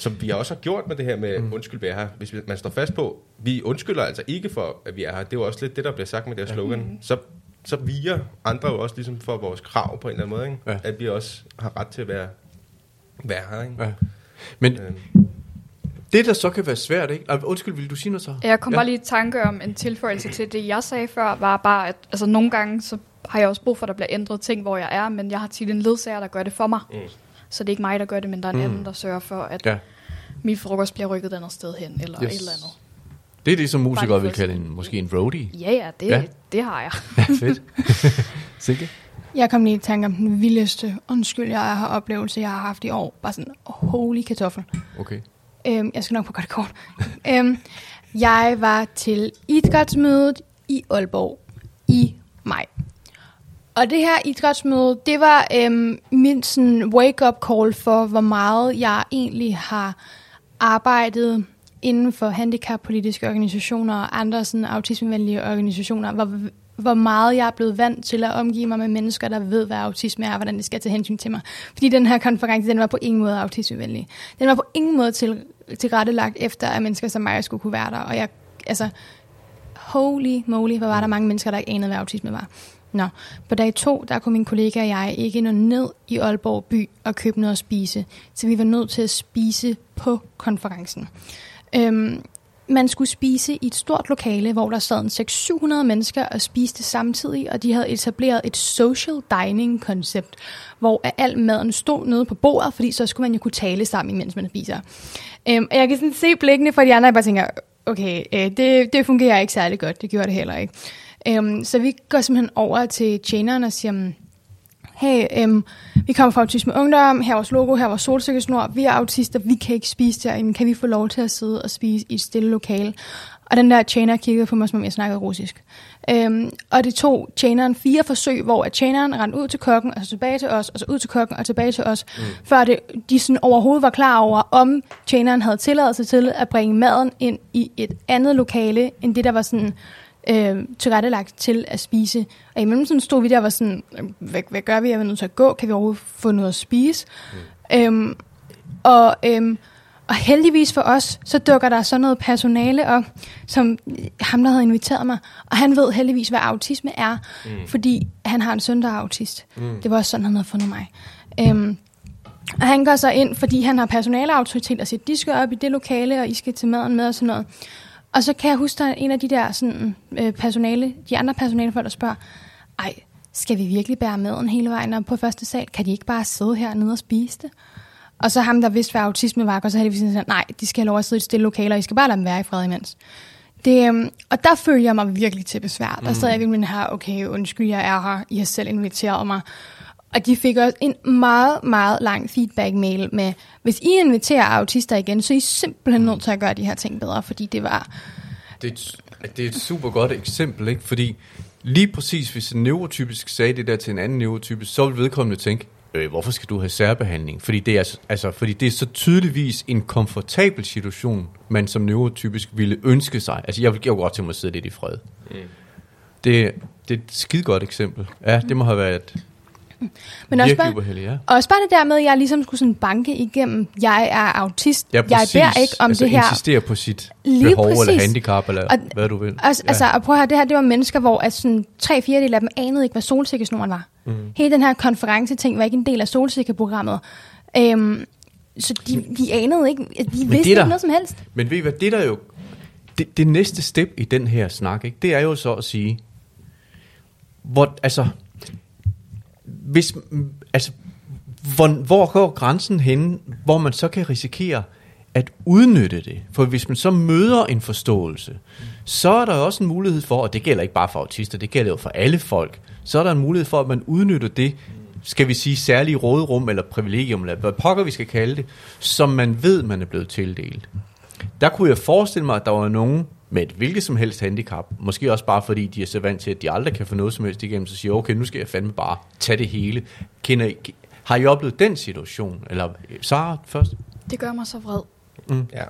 som vi også har gjort med det her med mm. undskyld, vi er her. Hvis man står fast på, vi undskylder altså ikke for, at vi er her. Det er jo også lidt det, der bliver sagt med det her slogan. Mm. Så, så viger andre jo også ligesom for vores krav på en eller anden måde. Ikke? Ja. At vi også har ret til at være, være her. Ikke? Ja. Men Øhm, det, der så kan være svært, ikke? Undskyld, vil du sige noget så? Jeg kom Ja. ja. bare lige i tanke om en tilføjelse til det, jeg sagde før, var bare, at altså, nogle gange så har jeg også brug for, at der bliver ændret ting, hvor jeg er, men jeg har tit en ledsager, der gør det for mig. Mm. Så det er ikke mig, der gør det, men der er en mm. anden, der sørger for, at Ja. Min frokost bliver rykket et andet sted hen, eller Yes. et eller andet. Det er det, som musikere Bare vil kalde en, måske en roadie. Ja, ja, det, Ja. det har jeg. Ja, fedt. Silke? Jeg kom lige i tanke om den vildeste undskyld, jeg har oplevelse, jeg har haft i år. Bare sådan, holy kartoffel. Okay. Øhm, jeg skal nok på godt kort. øhm, jeg var til idrætsmødet i Aalborg i maj. Og det her idrætsmøde, det var øhm, min sådan wake-up call for, hvor meget jeg egentlig har arbejdet inden for handicappolitiske organisationer og andre sådan autismevenlige organisationer, hvor, hvor meget jeg er blevet vant til at omgive mig med mennesker, der ved, hvad autisme er, og hvordan det skal tage hensyn til mig. Fordi den her konference, den var på ingen måde autismevenlig. Den var på ingen måde til, tilrettelagt efter, at mennesker som mig skulle kunne være der. Og jeg, altså, holy moly, hvor var der mange mennesker, der ikke anede, hvad autisme var. Nå, på dag to, der kunne min kollega og jeg ikke nå ned i Aalborg by og købe noget at spise. Så vi var nødt til at spise på konferencen. Øhm, man skulle spise i et stort lokale, hvor der sad en 600-700 mennesker og spiste samtidig, og de havde etableret et social dining-koncept, hvor al maden stod nede på bordet, fordi så skulle man jo kunne tale sammen, mens man spiser. Øhm, og jeg kan sådan se blikkene fra de andre, og jeg bare tænker, okay, øh, det, det fungerer ikke særlig godt, det gjorde det heller ikke. Øhm, så vi går simpelthen over til tjeneren og siger, "Mm, hey, øhm, vi kommer fra Autisme Ungdom, her er vores logo, her er vores solsikkesnor, vi er autister, vi kan ikke spise derinde, kan vi få lov til at sidde og spise i et stille lokale? Og den der tjener kiggede på mig, som om jeg snakkede russisk. Øhm, og det tog tjeneren fire forsøg, hvor at tjeneren rendte ud til kokken, og så tilbage til os, og så ud til kokken, og tilbage til os, mm. før det, de sådan overhovedet var klar over, om tjeneren havde tilladelse til at bringe maden ind i et andet lokale, end det, der var sådan øh, tilrettelagt til at spise. Og i mellemtiden stod vi der og var sådan, hvad, hvad gør vi? Er vi nødt til at gå? Kan vi overhovedet få noget at spise? Mm. Øhm, og, øhm, og heldigvis for os, så dukker der så noget personale op, som ham, der havde inviteret mig. Og han ved heldigvis, hvad autisme er, mm. fordi han har en søn, der er autist. Mm. Det var også sådan, han havde fundet mig. Øhm, og han går så ind, fordi han har personaleautoritet, og siger, de skal op i det lokale, og I skal til maden med og sådan noget. Og så kan jeg huske, er en af de der sådan, øh, personale, de andre personalefolk, der spørger, ej, skal vi virkelig bære maden hele vejen op på første sal? Kan de ikke bare sidde hernede og spise det? Og så ham, der vidste, hvad autisme var, og så havde de sådan, nej, de skal have lov at sidde i et stille lokale, og I skal bare lade dem være i fred imens. Det, øhm, og der følte jeg mig virkelig til besvær. Der sad jeg virkelig her, okay, undskyld, jeg er her, I har selv inviteret mig. Og de fik også en meget, meget lang feedback-mail med, hvis I inviterer autister igen, så er I simpelthen nødt til at gøre de her ting bedre, fordi det var... Det er, et, det er et super godt eksempel, ikke? Fordi lige præcis, hvis en neurotypisk sagde det der til en anden neurotypisk, så vil vedkommende tænke, øh, hvorfor skal du have særbehandling? Fordi det, er, altså- fordi det er så tydeligvis en komfortabel situation, man som neurotypisk ville ønske sig. Altså, jeg vil kunne godt til mig at sidde lidt i fred. Mm. Det, det er et skide godt eksempel. Ja, det må have været Men også bare, ubeheldigt, ja. og også bare det der med, at jeg ligesom skulle sådan banke igennem, jeg er autist, Ja, jeg beder ikke om altså, det her. insistere på sit Lige behov eller præcis. handicap, eller Og- hvad du vil. Altså, ja. altså, og prøv at høre, det her, det var mennesker, hvor at sådan, tre fjerdedel af dem anede ikke, hvad solsikkesnoren var. Mm. Hele den her konference-ting var ikke en del af solsikkeprogrammet. Øhm, så de, de anede ikke, de vidste det er ikke der- noget som helst. Men ved I hvad, det der jo, det, det næste step i den her snak, ikke, det er jo så at sige, hvor, altså, hvis, altså, hvor, hvor går grænsen hen, hvor man så kan risikere at udnytte det? For hvis man så møder en forståelse, så er der også en mulighed for, og det gælder ikke bare for autister, det gælder jo for alle folk, så er der en mulighed for, at man udnytter det, skal vi sige, særlige råderum eller privilegium, eller hvad pokker vi skal kalde det, som man ved, man er blevet tildelt. Der kunne jeg forestille mig, at der var nogen med et hvilket som helst handicap, måske også bare fordi de er så vant til, at de aldrig kan få noget som helst igennem, så siger okay, nu skal jeg fandme bare tage det hele. Kender I, har I oplevet den situation? Eller Sara først? Det gør mig så vred. Ja.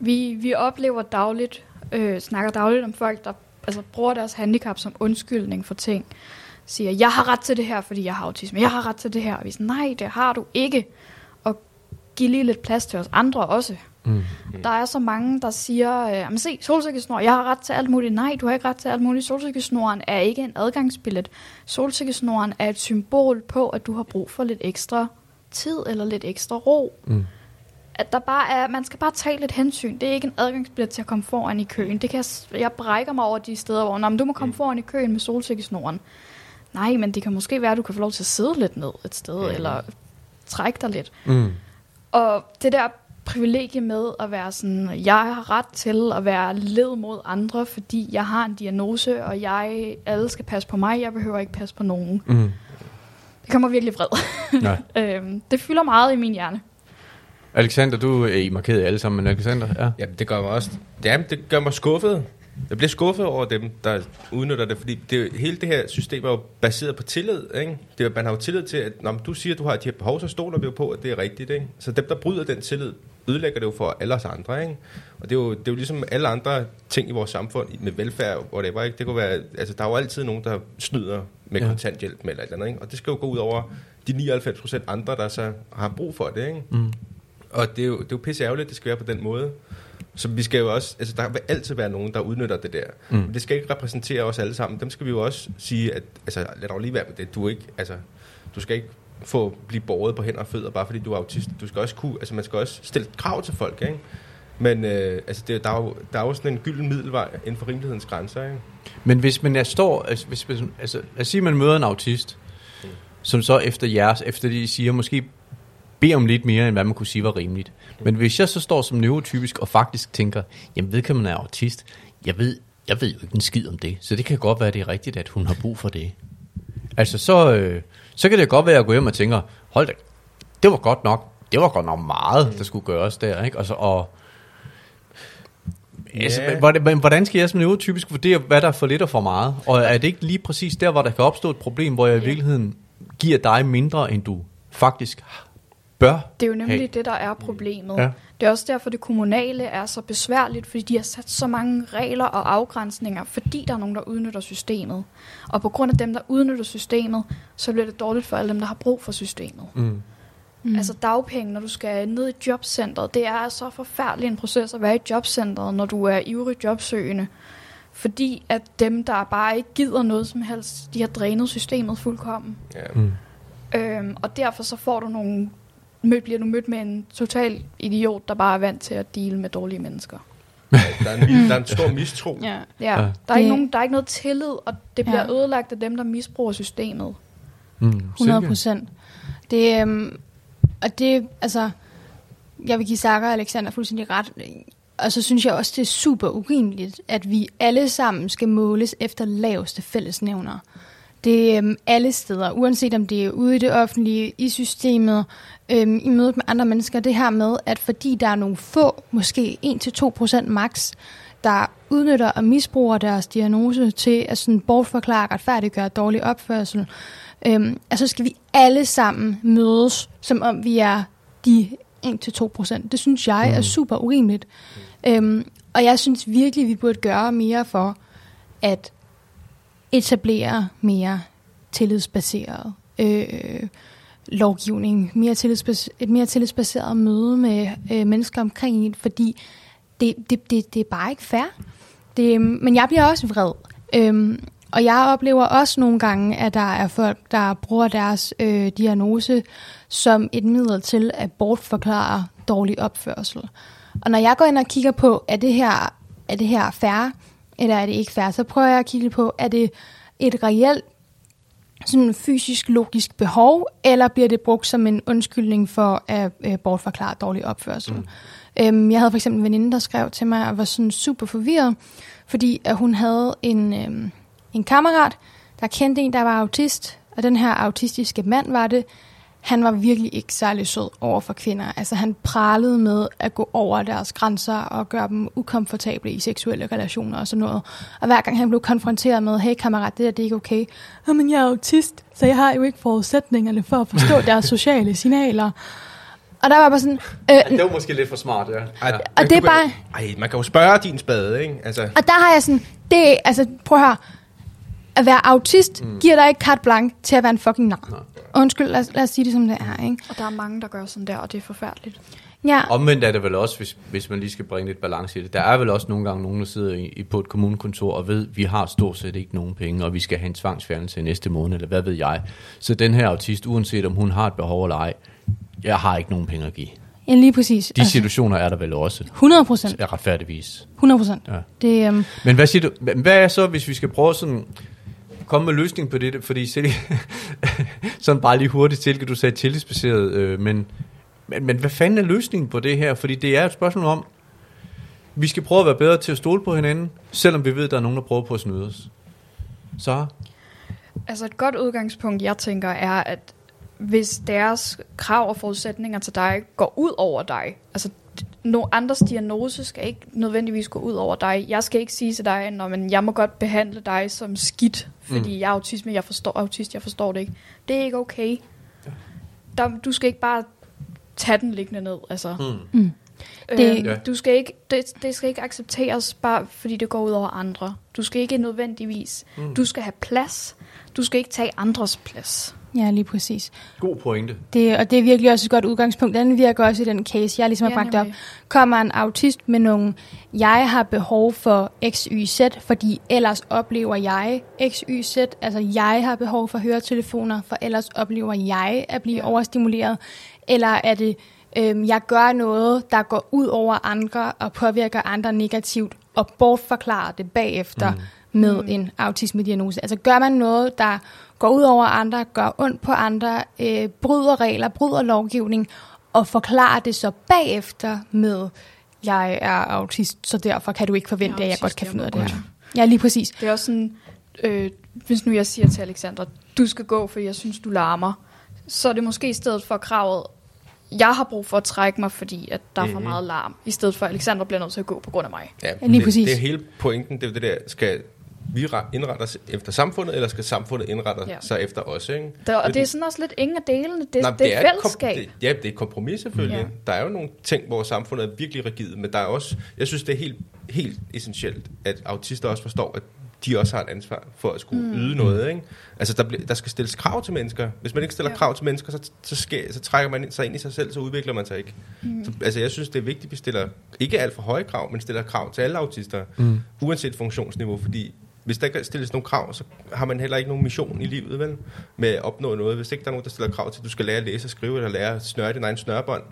Vi, vi oplever dagligt, øh, snakker dagligt om folk, der altså, bruger deres handicap som undskyldning for ting. Siger, jeg har ret til det her, fordi jeg har autisme. Jeg har ret til det her. Og vi er sådan, nej, det har du ikke. Og giv lige lidt plads til os andre også. Mm. Der er så mange, der siger, øh, se, solsikkesnor, jeg har ret til alt muligt. Nej, du har ikke ret til alt muligt. Solsikkesnoren er ikke en adgangsbillet. Solsikkesnoren er et symbol på, at du har brug for lidt ekstra tid eller lidt ekstra ro. Mm. At der bare er, man skal bare tage lidt hensyn. Det er ikke en adgangsbillet til at komme foran i køen. Det kan jeg, jeg brækker mig over de steder, hvor "Nå, men du må komme foran i køen med solsikkesnoren. Nej, men det kan måske være, at du kan få lov til at sidde lidt ned et sted, Mhm. eller trække dig lidt. Mm. Og det der privilegie med at være sådan, jeg har ret til at være led mod andre, fordi jeg har en diagnose, og jeg, alle skal passe på mig, jeg behøver ikke passe på nogen. Mm. Det kommer virkelig vred. Nej. øhm, det fylder meget i min hjerne. Alexander, du er I markeret alle sammen, men Alexander, ja. Jamen, det gør mig også... Jamen, det gør mig skuffet. Jeg bliver skuffet over dem, der udnytter det, fordi det, er hele det her system er jo baseret på tillid. Ikke? Det, er- man har jo tillid til, at når du siger, at du har de her behov, så stoler vi jo på, at det er rigtigt. Ikke? Så dem, der bryder den tillid, ødelægger det jo for alle os andre. Ikke? Og det er, jo, det er jo ligesom alle andre ting i vores samfund, med velfærd, whatever, ikke? Det kunne være, altså, der er jo altid nogen, der snyder med Ja. kontanthjælp med eller et eller andet. Ikke? Og det skal jo gå ud over de 99 procent andre, der så har brug for det. Ikke? Mm. Og det er jo, det er jo pisse ærgerligt, det skal være på den måde. Så vi skal jo også, altså der vil altid være nogen, der udnytter det der. Mm. Men det skal ikke repræsentere os alle sammen. Dem skal vi jo også sige, at altså, lad dog lige være med det. Du, er ikke, altså, du skal ikke få blive båret på hænder og fødder, bare fordi du er autist. Du skal også kunne, altså man skal også stille krav til folk, ikke? Men øh, altså, det, der, er jo, der er jo sådan en gylden middelvej inden for rimelighedens grænser, ikke? Men hvis man er står, altså, hvis, hvis, altså lad os sige, at man møder en autist, som så efter jeres, efter de siger, måske beder om lidt mere, end hvad man kunne sige var rimeligt. Men hvis jeg så står som neurotypisk og faktisk tænker, jamen man er autist, jeg ved, jeg ved jo ikke en skid om det, så det kan godt være, at det er rigtigt, at hun har brug for det. Altså så, øh, så kan det godt være, at jeg går hjem og tænker, hold da, det var godt nok, det var godt nok meget, der skulle gøres der, ikke? Og, så, og Altså, men hvordan, men hvordan skal jeg som neurotypisk vurdere, hvad der er for lidt og for meget? Og er det ikke lige præcis der, hvor der kan opstå et problem, hvor jeg i virkeligheden giver dig mindre, end du faktisk bør Det er jo nemlig have? det, der er problemet. Ja. Det er også derfor, det kommunale er så besværligt, fordi de har sat så mange regler og afgrænsninger, fordi der er nogen, der udnytter systemet. Og på grund af dem, der udnytter systemet, så bliver det dårligt for alle dem, der har brug for systemet. Mm. Mm. Altså dagpenge, når du skal ned i jobcentret, det er så forfærdelig en proces at være i jobcentret, når du er ivrig jobsøgende. Fordi at dem, der bare ikke gider noget som helst, de har drænet systemet fuldkommen. Ja. Mm. Øhm, og derfor så får du nogle, mød, bliver du mødt med en total idiot, der bare er vant til at deale med dårlige mennesker. Der, er en, der er en stor mistro. Ja. Ja, der, er ikke nogen, der er ikke noget tillid, og det bliver Ja. ødelagt af dem, der misbruger systemet. Mm. 100 Silvia? procent. Det, øhm, og det, altså, jeg vil give Sager og Alexander fuldstændig ret. Og så synes jeg også, det er super urimeligt, at vi alle sammen skal måles efter laveste fællesnævner. Det er øhm, alle steder, uanset om det er ude i det offentlige, i systemet, øhm, i mødet med andre mennesker. Det her med, at fordi der er nogle få, måske 1-2% max, der udnytter og misbruger deres diagnose til at sådan bortforklare, retfærdiggøre dårlig opførsel, øhm, altså skal vi alle sammen mødes, som om vi er de 1-2%. Det synes jeg mm. er super urimeligt. Øhm, og jeg synes virkelig, vi burde gøre mere for at etablere mere tillidsbaseret øh, lovgivning, mere tillidsbaseret, et mere tillidsbaseret møde med øh, mennesker omkring en, fordi det, det, det, det er bare ikke fair. Det, men jeg bliver også vred. Øhm, og jeg oplever også nogle gange, at der er folk, der bruger deres øh, diagnose som et middel til at bortforklare dårlig opførsel. Og når jeg går ind og kigger på, er det her, er det her fair, eller er det ikke fair, så prøver jeg at kigge på, er det et reelt sådan fysisk logisk behov, eller bliver det brugt som en undskyldning for at øh, bortforklare dårlig opførsel. Mm. Øhm, jeg havde for eksempel en veninde, der skrev til mig og var sådan super forvirret, fordi at hun havde en, øhm, en kammerat, der kendte en, der var autist, og den her autistiske mand var det, han var virkelig ikke særlig sød over for kvinder. Altså han pralede med at gå over deres grænser og gøre dem ukomfortable i seksuelle relationer og sådan noget. Og hver gang han blev konfronteret med, hey kammerat, det der det er ikke okay. Jamen jeg er autist, så jeg har jo ikke forudsætninger for at forstå deres sociale signaler. Og der var bare sådan... Øh, Det var måske lidt for smart, ja. Ej, ja. men det er bare- Ej, man kan jo spørge din spade, ikke? Altså, Og der har jeg sådan, det altså prøv at høre, at være autist mm. giver dig ikke carte blanche til at være en fucking nar. Undskyld, lad, os- lad os sige det som det er, ikke? Og der er mange, der gør sådan der, og det er forfærdeligt. Ja, Omvendt er det vel også, hvis, hvis man lige skal bringe lidt balance i det. Der er vel også nogle gange nogen, der sidder i, i- på et kommunekontor og ved, at vi har stort set ikke nogen penge, og vi skal have en tvangsfjernelse i næste måned, eller hvad ved jeg. Så den her autist, uanset om hun har et behov eller ej, jeg har ikke nogen penge at give. ja lige præcis. De situationer er der vel også, 100 procent. retfærdigvis. 100 procent. Ja. Det, øhm, Men hvad siger du? Hva- Hvad er så, hvis vi skal prøve sådan komme med løsning på det? Fordi Silke, sådan bare lige hurtigt, Silke, du sagde tillidsbaseret, øh, men, men, men hvad fanden er løsningen på det her? Fordi det er et spørgsmål om, vi skal prøve at være bedre til at stole på hinanden, selvom vi ved, at der er nogen, der prøver på at snyde os. Så Altså et godt udgangspunkt, jeg tænker, er, at hvis deres krav og forudsætninger til dig går ud over dig, altså no, andres diagnose skal ikke nødvendigvis gå ud over dig. Jeg skal ikke sige til dig, når men jeg må godt behandle dig som skidt, fordi mm. jeg er autisme, jeg forstår autist, jeg forstår det ikke. Det er ikke okay. Der, du skal ikke bare tage den liggende ned. Altså. Mm. Øh, Det- Ja. du skal ikke, det, det skal ikke accepteres bare fordi det går ud over andre. Du skal ikke nødvendigvis. Mm. Du skal have plads. Du skal ikke tage andres plads. ja, lige præcis. god pointe. Det, og det er virkelig også et godt udgangspunkt. Den virker også i den case, jeg ligesom har Ja, bragt op. Kommer en autist med nogle, jeg har behov for X, Y, Z, fordi ellers oplever jeg X, Y, Z. Altså jeg har behov for høretelefoner, for ellers oplever jeg at blive Ja. overstimuleret. Eller er det, øhm, jeg gør noget, der går ud over andre og påvirker andre negativt, og bortforklarer det bagefter mm. med mm. en autisme-diagnose. Altså gør man noget, der går ud over andre, gør ondt på andre, øh, bryder regler, bryder lovgivning, og forklarer det så bagefter med, jeg er autist, så derfor kan du ikke forvente, Jeg at jeg godt kan finde ud af det her. Ja, lige præcis. Det er også sådan, øh, hvis nu jeg siger til Alexandra, du skal gå, for jeg synes, du larmer, så er det måske i stedet for kravet, jeg har brug for at trække mig, fordi at der er for Mhm. meget larm, i stedet for at Alexandra bliver nødt til at gå på grund af mig. ja, lige det, præcis. Det er hele pointen, det er det der, skal vi ra- indrette os efter samfundet, eller skal samfundet indrette Ja. sig efter os, ikke? Der, og Det- det er sådan også lidt ingen af delene. Det, Nej, det, er et kom- fællesskab. det, ja, det er et kompromis selvfølgelig. Ja. Ja. Der er jo nogle ting, hvor samfundet er virkelig rigid, men der er også, jeg synes, det er helt, helt essentielt, at autister også forstår, at de også har et ansvar for at skulle mm. yde noget. Ikke? Altså, der, der skal stilles krav til mennesker. Hvis man ikke stiller Ja. ja. krav til mennesker, så, så, sker, så trækker man sig ind i sig selv, så udvikler man sig ikke. Mm. Så, altså, jeg synes, det er vigtigt, at vi stiller ikke alt for høje krav, men stiller krav til alle autister, mm. uanset funktionsniveau, fordi hvis der ikke stilles nogle krav, så har man heller ikke nogen mission i livet, vel? Med at opnå noget. Hvis ikke der er nogen, der stiller krav til, at du skal lære at læse og skrive, eller lære at snøre din egen snørebånd,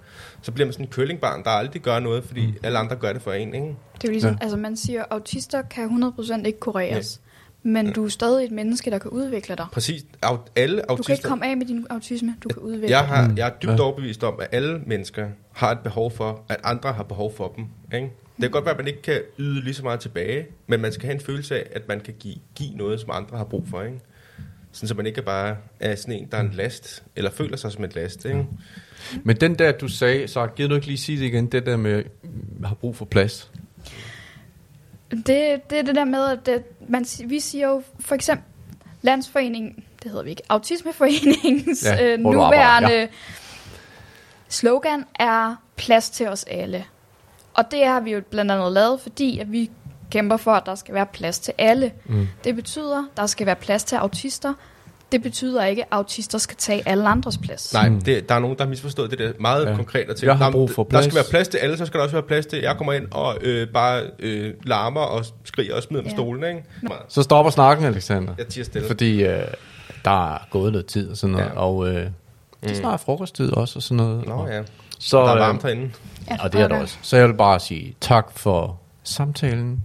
så bliver man sådan en køllingbarn, der aldrig gør noget, fordi alle andre gør det for en, ikke? Det er jo ligesom, Ja. ja. altså man siger, autister kan 100% ikke kureres. Men du er stadig et menneske, der kan udvikle dig. Præcis. Alle Du kan autister... ikke komme af med din autisme, du kan udvikle jeg, dig. har, jeg er dybt Ja. overbevist om, at alle mennesker har et behov for, at andre har behov for dem. Ikke? Det kan godt være, at man ikke kan yde lige så meget tilbage, men man skal have en følelse af, at man kan give, give noget, som andre har brug for. Ikke? Sådan, så man ikke bare er sådan en, der er en last, eller føler sig som en last. Ikke? Men den der, du sagde, så gider du ikke lige sige det igen, det der med, mm, har brug for plads. Det, det er det der med, at det, man, vi siger jo for eksempel Landsforeningen, det hedder vi ikke, Autismeforeningens Ja, øh, du arbejder, nuværende ja. slogan er plads til os alle. Og det har vi jo blandt andet lavet, fordi at vi kæmper for, at der skal være plads til alle. Mm. Det betyder, at der skal være plads til autister. Det betyder ikke, at autister skal tage alle andres plads. Nej, Mm. det, der er nogen, der har misforstået det der meget Ja. konkret. Tænkt, Jeg har "Nå, brug for Der plads." skal være plads til alle, så skal der også være plads til, jeg kommer ind og øh, bare øh, larmer og skriger og smider med Ja. stolen. Ikke? Så stopper snakken, Alexander. Jeg tiger stille. Fordi øh, der er gået noget tid og sådan noget, ja. Og øh, det er snart frokosttid også og sådan noget. Nå og, ja, så, der er øh, varmt herinde. Ja, Og det er der også. Så jeg vil bare sige tak for samtalen.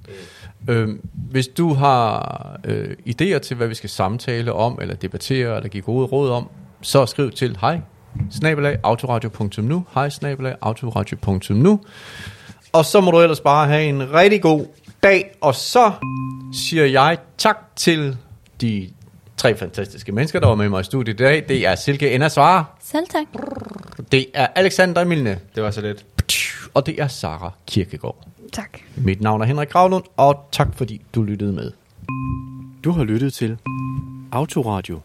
Øhm, hvis du har øh, idéer til, hvad vi skal samtale om, eller debattere, eller give gode råd om, så skriv til hej, snabelag, autoradio.nu, hej, snabelag, autoradio.nu. Og så må du ellers bare have en rigtig god dag, og så siger jeg tak til de tre fantastiske mennesker, der var med mig i studiet i dag. Det er Silke Enda Svare, Selv tak. det er Alexander Milne, Det var så lidt. Og det er Sara Kirkegaard. Tak. Mit navn er Henrik Gravlund, og tak fordi du lyttede med. Du har lyttet til Autoradio